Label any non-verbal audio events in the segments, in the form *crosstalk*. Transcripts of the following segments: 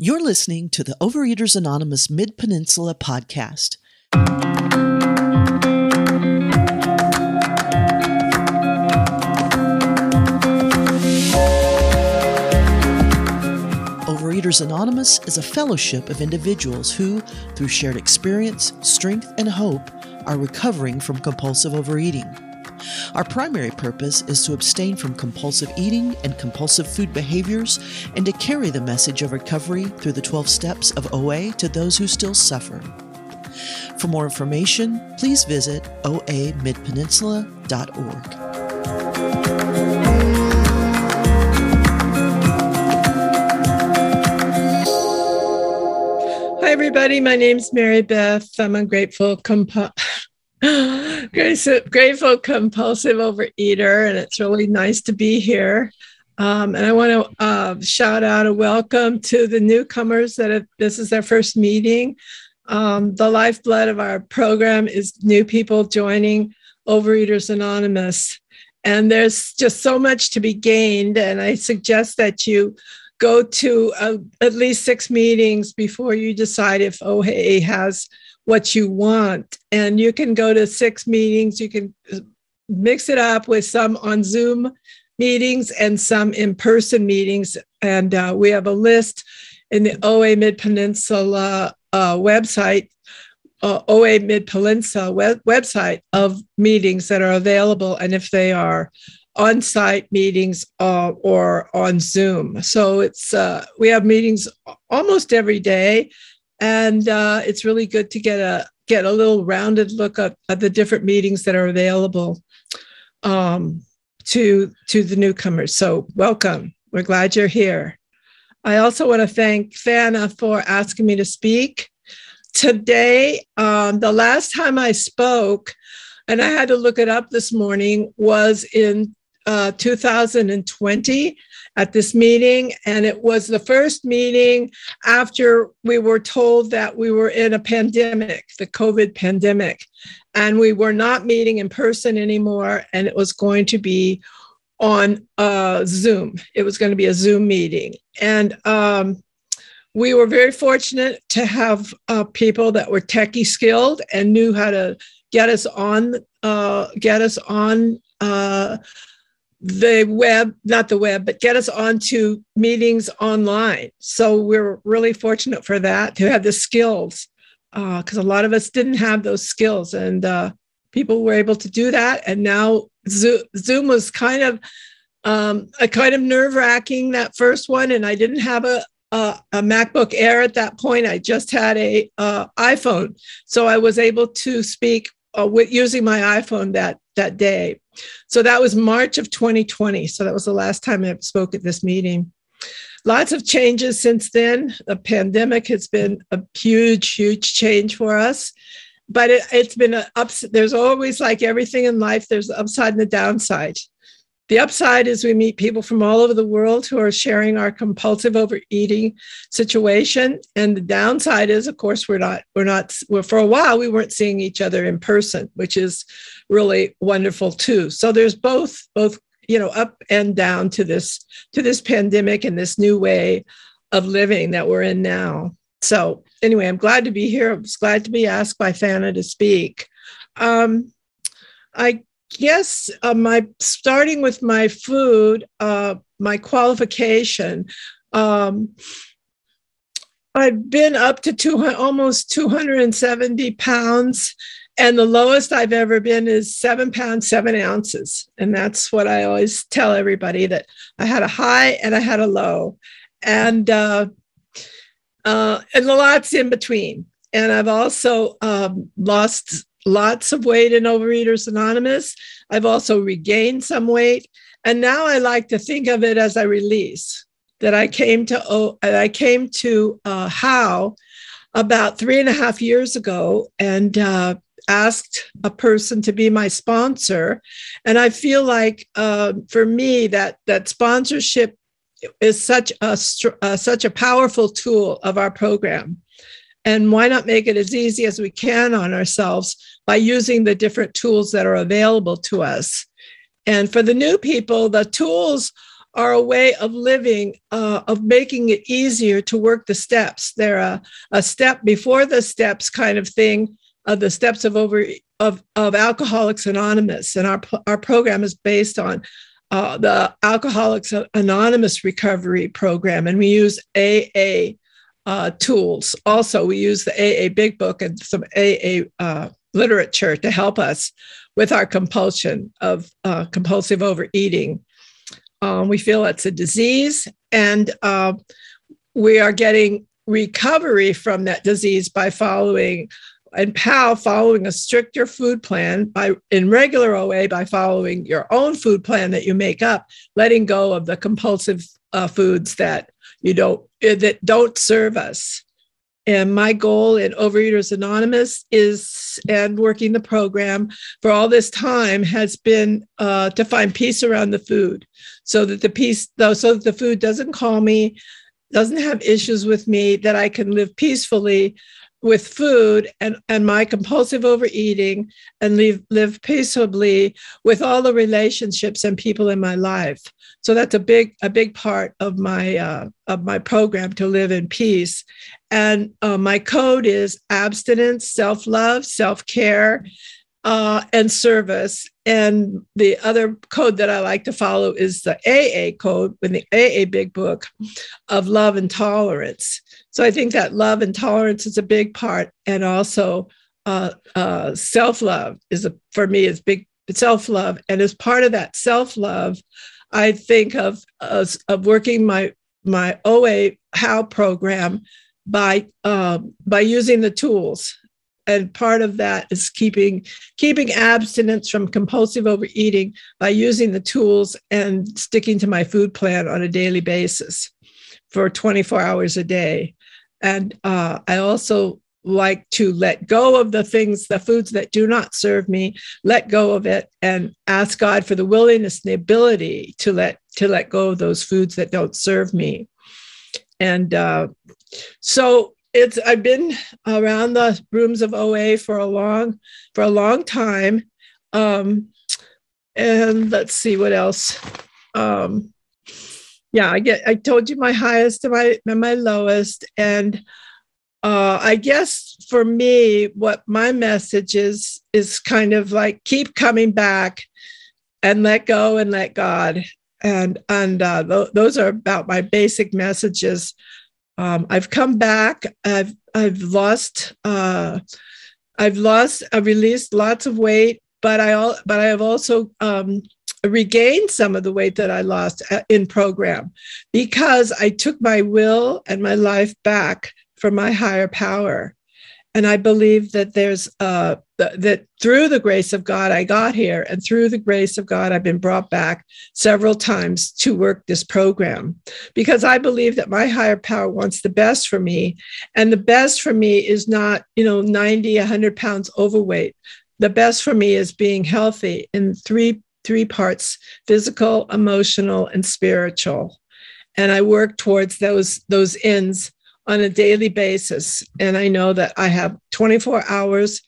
You're listening to the Overeaters Anonymous Mid Peninsula podcast. Overeaters Anonymous is a fellowship of individuals who, through shared experience, strength, and hope, are recovering from compulsive overeating. Our primary purpose is to abstain from compulsive eating and compulsive food behaviors and to carry the message of recovery through the 12 steps of OA to those who still suffer. For more information, please visit oamidpeninsula.org. Hi, everybody. My name's Mary Beth. I'm a grateful compu- *gasps* *laughs* grateful compulsive overeater, and it's really nice to be here. Um, and I want to uh, shout out a welcome to the newcomers that have, this is their first meeting. Um, the lifeblood of our program is new people joining Overeaters Anonymous. And there's just so much to be gained. And I suggest that you go to uh, at least six meetings before you decide if OA has what you want. And you can go to six meetings, you can mix it up with some on Zoom meetings and some in person meetings. And uh, we have a list in the OA Mid Peninsula uh, website. Uh, OA Mid Peninsula web- website of meetings that are available, and if they are on site meetings uh, or on Zoom. So it's uh, we have meetings almost every day, and uh, it's really good to get a get a little rounded look at, at the different meetings that are available um, to to the newcomers. So welcome. We're glad you're here. I also want to thank Fana for asking me to speak today. Um, the last time I spoke, and I had to look it up this morning, was in uh, 2020 at this meeting. And it was the first meeting after we were told that we were in a pandemic, the COVID pandemic. And we were not meeting in person anymore. And it was going to be on uh, Zoom. It was going to be a Zoom meeting. And um, we were very fortunate to have uh, people that were techie skilled and knew how to get us on, uh, get us on uh, the web, not the web, but get us onto meetings online. So we're really fortunate for that to have the skills because uh, a lot of us didn't have those skills and uh, people were able to do that. And now Zoom was kind of um, a kind of nerve wracking that first one, and I didn't have a, a, a MacBook Air at that point. I just had a uh, iPhone, so I was able to speak uh, with using my iPhone that that day. So that was March of 2020. So that was the last time I spoke at this meeting. Lots of changes since then. The pandemic has been a huge, huge change for us. But it, has been a ups. There's always like everything in life. There's the upside and the downside. The upside is we meet people from all over the world who are sharing our compulsive overeating situation. And the downside is, of course, we're not, we're not, well, for a while, we weren't seeing each other in person, which is really wonderful too. So there's both, both, you know, up and down to this, to this pandemic and this new way of living that we're in now. So anyway, I'm glad to be here. I was glad to be asked by Fana to speak. Um, I yes, uh, my starting with my food, uh, my qualification. Um, I've been up to 200, almost 270 pounds, and the lowest I've ever been is seven pounds, seven ounces. And that's what I always tell everybody that I had a high and I had a low, and uh, uh, and lots in between. And I've also um, lost lots of weight in Overeaters Anonymous. I've also regained some weight. And now I like to think of it as a release that I came to, oh, I came to uh, How about three and a half years ago and uh, asked a person to be my sponsor. And I feel like uh, for me that that sponsorship is such a uh, such a powerful tool of our program. And why not make it as easy as we can on ourselves by using the different tools that are available to us. And for the new people, the tools are a way of living, uh, of making it easier to work the steps. They're a, a step before the steps kind of thing, uh, the steps of over of, of Alcoholics Anonymous. And our, our program is based on uh, the Alcoholics Anonymous recovery program, and we use AA uh, tools. Also, we use the AA Big Book and some AA uh, literature to help us with our compulsion of uh, compulsive overeating. Um, we feel it's a disease, and uh, we are getting recovery from that disease by following and PAL following a stricter food plan by in regular OA by following your own food plan that you make up, letting go of the compulsive uh, foods that you don't uh, that don't serve us. And my goal in Overeaters Anonymous is, and working the program for all this time, has been uh, to find peace around the food, so that the peace, though, so that the food doesn't call me, doesn't have issues with me, that I can live peacefully with food and, and my compulsive overeating and live, live peaceably with all the relationships and people in my life. So that's a big a big part of my uh, of my program to live in peace. And uh, my code is abstinence self-love self-care uh, and service. And the other code that I like to follow is the AA code in the AA Big Book of love and tolerance. So I think that love and tolerance is a big part, and also uh, uh, self love is a, for me is big self love, and as part of that self love, I think of of working my my OA How program by uh, by using the tools and part of that is keeping keeping abstinence from compulsive overeating by using the tools and sticking to my food plan on a daily basis for 24 hours a day. And uh, i also like to let go of the things the foods that do not serve me let go of it and ask god for the willingness and the ability to let to let go of those foods that don't serve me. And uh, so it's I've been around the rooms of OA for a long for a long time. Um, and let's see what else. Um, yeah, I get I told you my highest and my and my lowest. And uh, I guess for me, what my message is is kind of like keep coming back and let go and let God. And and uh, th- those are about my basic messages um, I've come back. I've I've lost uh, I've lost I've released lots of weight, but I all but I have also um, regained some of the weight that I lost uh, in program because I took my will and my life back from my higher power. And I believe that there's uh, that through the grace of God, I got here, and through the grace of God, I've been brought back several times to work this program because I believe that my higher power wants the best for me. And the best for me is not, you know, 90, 100 pounds overweight. The best for me is being healthy in three three parts physical emotional and spiritual and i work towards those those ends on a daily basis. And I know that I have 24 hours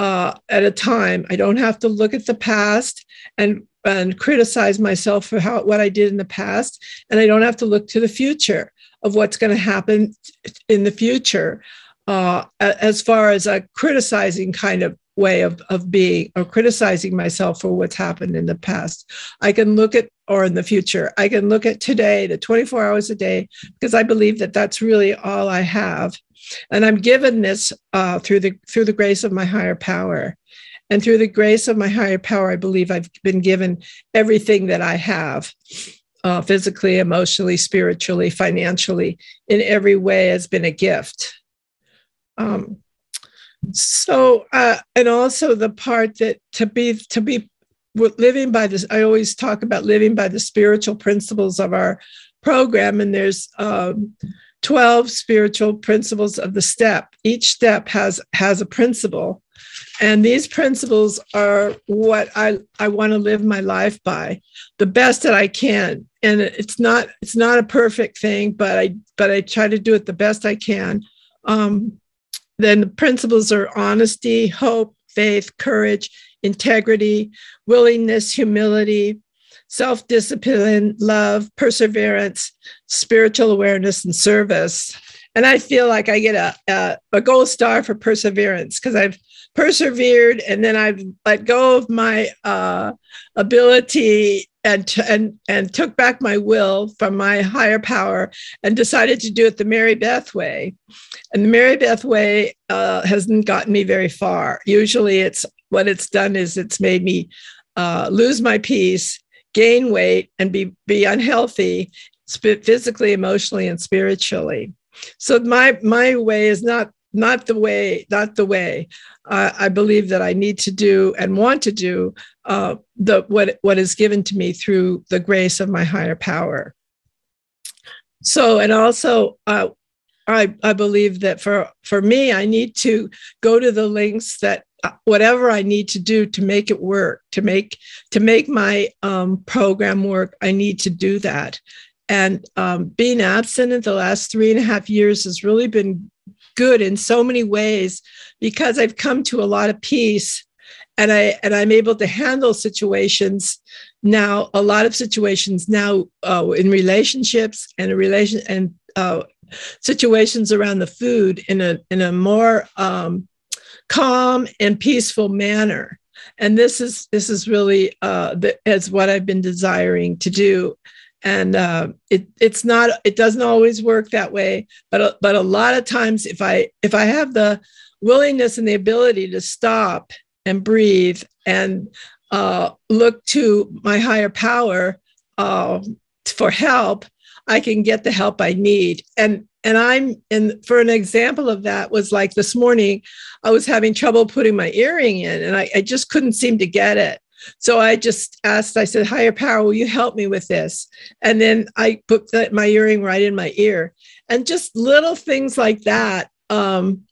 uh, at a time. I don't have to look at the past and and criticize myself for how what I did in the past, and I don't have to look to the future of what's going to happen in the future. Uh, as far as a criticizing kind of way of, of being or criticizing myself for what's happened in the past. I can look at, or in the future, I can look at today, the 24 hours a day, because I believe that that's really all I have. And I'm given this uh, through the through the grace of my higher power. And through the grace of my higher power, I believe I've been given everything that I have. Uh, physically, emotionally, spiritually, financially, in every way has been a gift. Um, so uh, and also the part that to be to be living by this i always talk about living by the spiritual principles of our program and there's um, 12 spiritual principles of the step. Each step has has a principle and these principles are what i i want to live my life by the best that i can. And it's not it's not a perfect thing but i but i try to do it the best i can. Um, then the principles are honesty, hope, faith, courage, integrity, willingness, humility, self discipline, love, perseverance, spiritual awareness, and service. And I feel like I get a, a, a gold star for perseverance because I've persevered and then I've let go of my uh, ability and, t- and, and took back my will from my higher power and decided to do it the Mary Beth way. And the Mary Beth way uh, hasn't gotten me very far. Usually, it's what it's done is it's made me uh, lose my peace, gain weight, and be be unhealthy, physically, emotionally, and spiritually. So my my way is not not the way not the way uh, i believe that i need to do and want to do uh, the what what is given to me through the grace of my higher power. So and also uh, I, I believe that for for me i need to go to the links that uh, whatever i need to do to make it work to make to make my um, program work i need to do that. And um, being absent in the last three and a half years has really been good in so many ways because I've come to a lot of peace and I and I'm able to handle situations now. A lot of situations now uh, in relationships and a relation and uh, situations around the food in a in a more um, calm and peaceful manner. And this is this is really uh, the, as what I've been desiring to do and uh, it it's not it doesn't always work that way but but a lot of times if i if i have the willingness and the ability to stop and breathe and uh, look to my higher power uh, for help i can get the help i need. And and i'm and for an example of that was like this morning i was having trouble putting my earring in and i, I just couldn't seem to get it so I just asked, I said, Higher power, will you help me with this? And then I put the, my earring right in my ear. And just little things like that, um,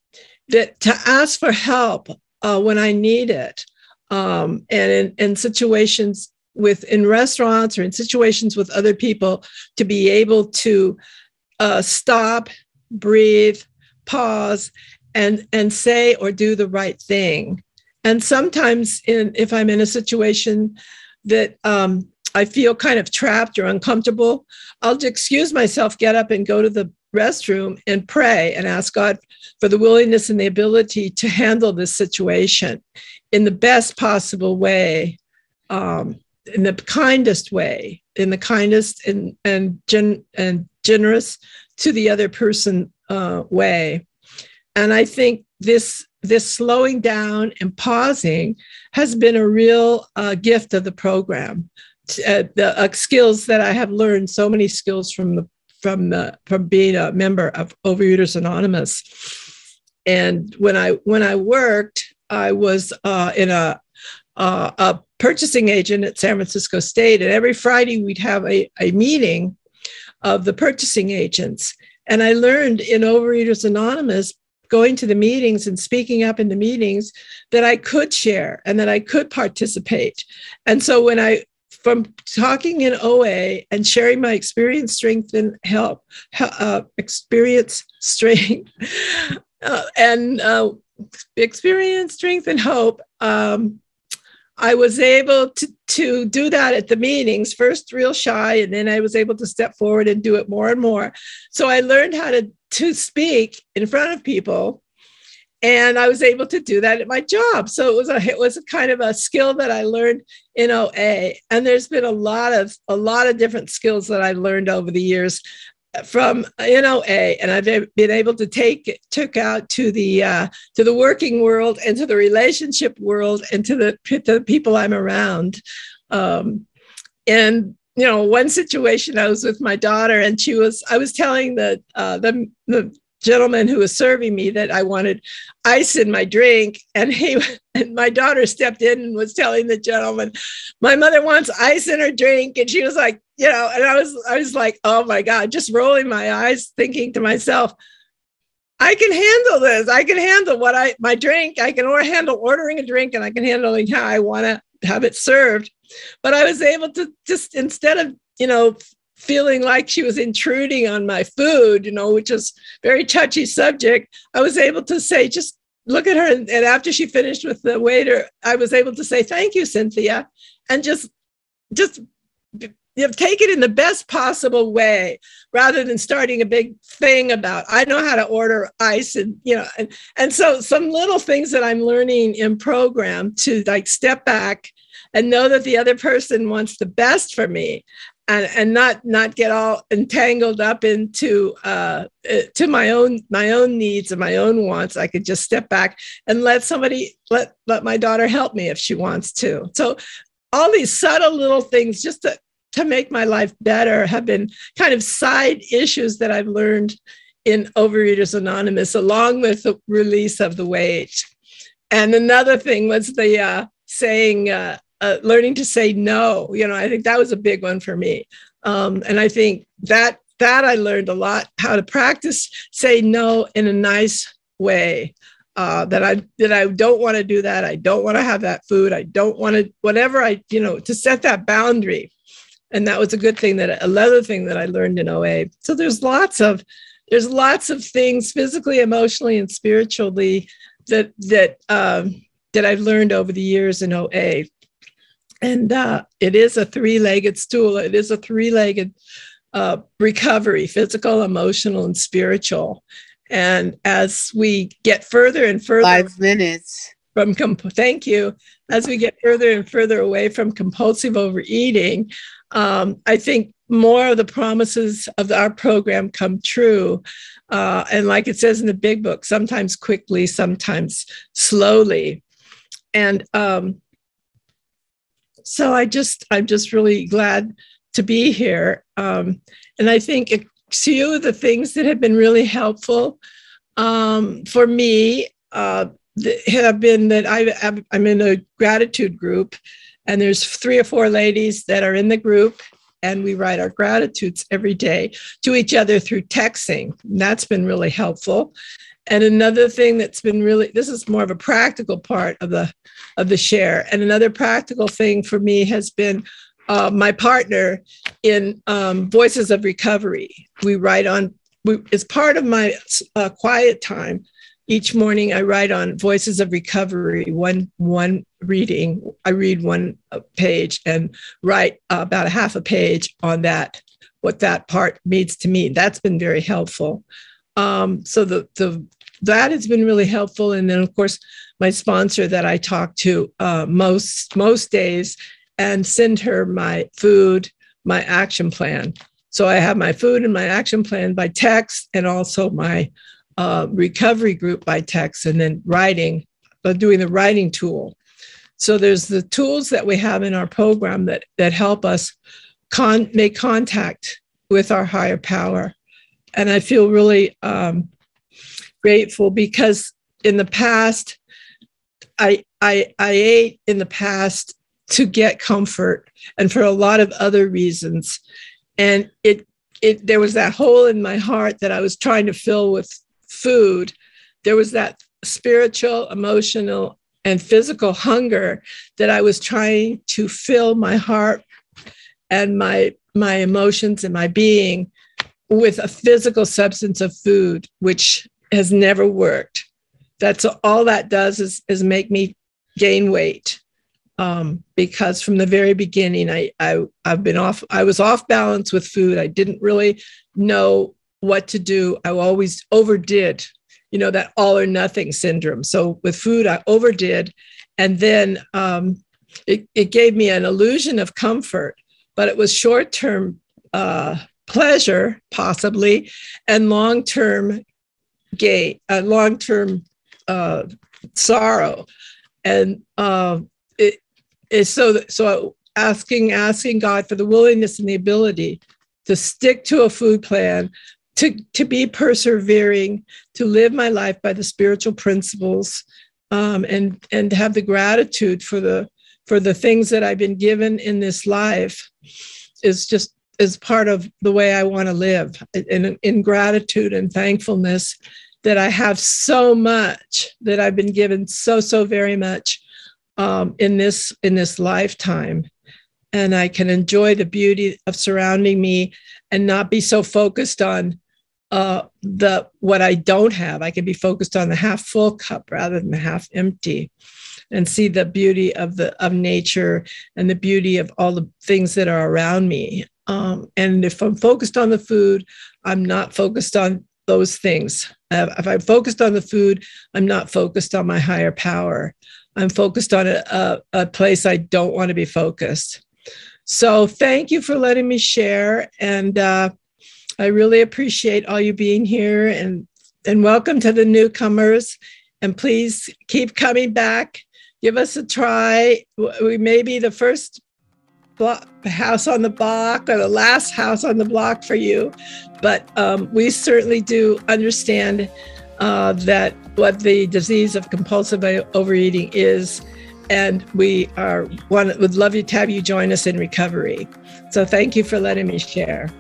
that to ask for help uh, when I need it. Um, and in, in situations with in restaurants or in situations with other people to be able to uh, stop, breathe, pause, and and say or do the right thing and sometimes, in, if I'm in a situation that um, I feel kind of trapped or uncomfortable, I'll excuse myself, get up, and go to the restroom and pray and ask God for the willingness and the ability to handle this situation in the best possible way, um, in the kindest way, in the kindest and and, gen- and generous to the other person uh, way. And I think this this slowing down and pausing has been a real uh, gift of the program. Uh, the uh, skills that I have learned, so many skills from the from the from being a member of Overeaters Anonymous. And when I when I worked, I was uh, in a uh, a purchasing agent at San Francisco State, and every Friday we'd have a, a meeting of the purchasing agents. And I learned in Overeaters Anonymous going to the meetings and speaking up in the meetings that I could share and that I could participate. And so when I from talking in OA and sharing my experience, strength, and help, uh, experience, strength, *laughs* uh, and uh, experience, strength, and hope, um, I was able to, to do that at the meetings, first real shy, and then I was able to step forward and do it more and more. So I learned how to, to speak in front of people. And I was able to do that at my job. So it was a it was a kind of a skill that I learned in OA. And there's been a lot of a lot of different skills that I learned over the years from NOA, and I've been able to take took out to the uh, to the working world and to the relationship world and to the to the people I'm around. Um, and you know, one situation I was with my daughter, and she was I was telling the uh, the the gentleman who was serving me that I wanted ice in my drink. And he *laughs* and my daughter stepped in and was telling the gentleman, my mother wants ice in her drink. And she was like, you know, and I was I was like, oh my God, just rolling my eyes, thinking to myself, I can handle this. I can handle what I my drink. I can or handle ordering a drink and I can handle how I want to have it served. But I was able to just instead of, you know, feeling like she was intruding on my food, you know, which is very touchy subject, I was able to say, just look at her. And, and after she finished with the waiter, I was able to say, thank you, Cynthia. And just, just you know, take it in the best possible way rather than starting a big thing about i know how to order ice and you know and, and so some little things that i'm learning in program to like step back and know that the other person wants the best for me and, and not not get all entangled up into uh, uh, to my own my own needs and my own wants. I could just step back and let somebody let let my daughter help me if she wants to. So all these subtle little things just to to make my life better have been kind of side issues that I've learned in Overeaters Anonymous, along with the release of the weight. And another thing was the uh, saying, uh, uh, learning to say no. You know, I think that was a big one for me. Um, and I think that that I learned a lot how to practice say no in a nice way. Uh, that I that I don't want to do that. I don't want to have that food. I don't want to whatever I you know to set that boundary. And that was a good thing that another thing that I learned in OA. So there's lots of there's lots of things physically, emotionally, and spiritually that that um, that I've learned over the years in OA and uh, it is a three-legged stool. It is a three-legged uh, recovery physical emotional and spiritual. And as we get further and further five minutes. from comp- thank you. As we get further and further away from compulsive overeating um, i think more of the promises of our program come true. Uh, and like it says in the big book sometimes quickly sometimes slowly. And um, so I just I'm just really glad to be here. Um, and I think a few of the things that have been really helpful um, for me uh, have been that I, I'm in a gratitude group, and there's three or four ladies that are in the group, and we write our gratitudes every day to each other through texting. And that's been really helpful. And another thing that's been really this is more of a practical part of the of the share. And another practical thing for me has been uh, my partner in um, Voices of Recovery. We write on, we, it's part of my uh, quiet time. Each morning I write on Voices of Recovery, one, one reading. I read one page and write about a half a page on that, what that part means to me. That's been very helpful. Um, so the, the that has been really helpful. And then, of course, my sponsor that I talk to uh, most most days and send her my food, my action plan. So I have my food and my action plan by text, and also my uh, recovery group by text, and then writing, uh, doing the writing tool. So there's the tools that we have in our program that that help us con- make contact with our higher power, and I feel really um, grateful because in the past, I, I, I ate in the past to get comfort and for a lot of other reasons. And it, it, there was that hole in my heart that I was trying to fill with food. There was that spiritual, emotional, and physical hunger that I was trying to fill my heart and my my emotions and my being with a physical substance of food, which has never worked. That's all that does is, is make me gain weight. Um, because from the very beginning, I, I I've been off. I was off balance with food. I didn't really know what to do. I always overdid, you know, that all or nothing syndrome. So with food, I overdid, and then um, it, it gave me an illusion of comfort, but it was short term uh, pleasure, possibly, and long term gain, a long term uh, sorrow, and uh, it is so. So asking asking God for the willingness and the ability to stick to a food plan, to to be persevering, to live my life by the spiritual principles, um, and and have the gratitude for the for the things that I've been given in this life is just is part of the way I want to live in, in gratitude and thankfulness that I have so much that I've been given so, so very much um, in this in this lifetime. And I can enjoy the beauty of surrounding me and not be so focused on uh, the what I don't have. I can be focused on the half full cup rather than the half empty, and see the beauty of the of nature and the beauty of all the things that are around me. Um, and if I'm focused on the food, I'm not focused on those things. Uh, if I'm focused on the food, I'm not focused on my higher power. I'm focused on a, a, a place I don't want to be focused. So thank you for letting me share. And uh, I really appreciate all you being here and, and welcome to the newcomers. And please keep coming back. Give us a try. We may be the first block, house on the block or the last house on the block for you, but um, we certainly do understand uh, that what the disease of compulsive overeating is. And we are one would love you to have you join us in recovery. So thank you for letting me share.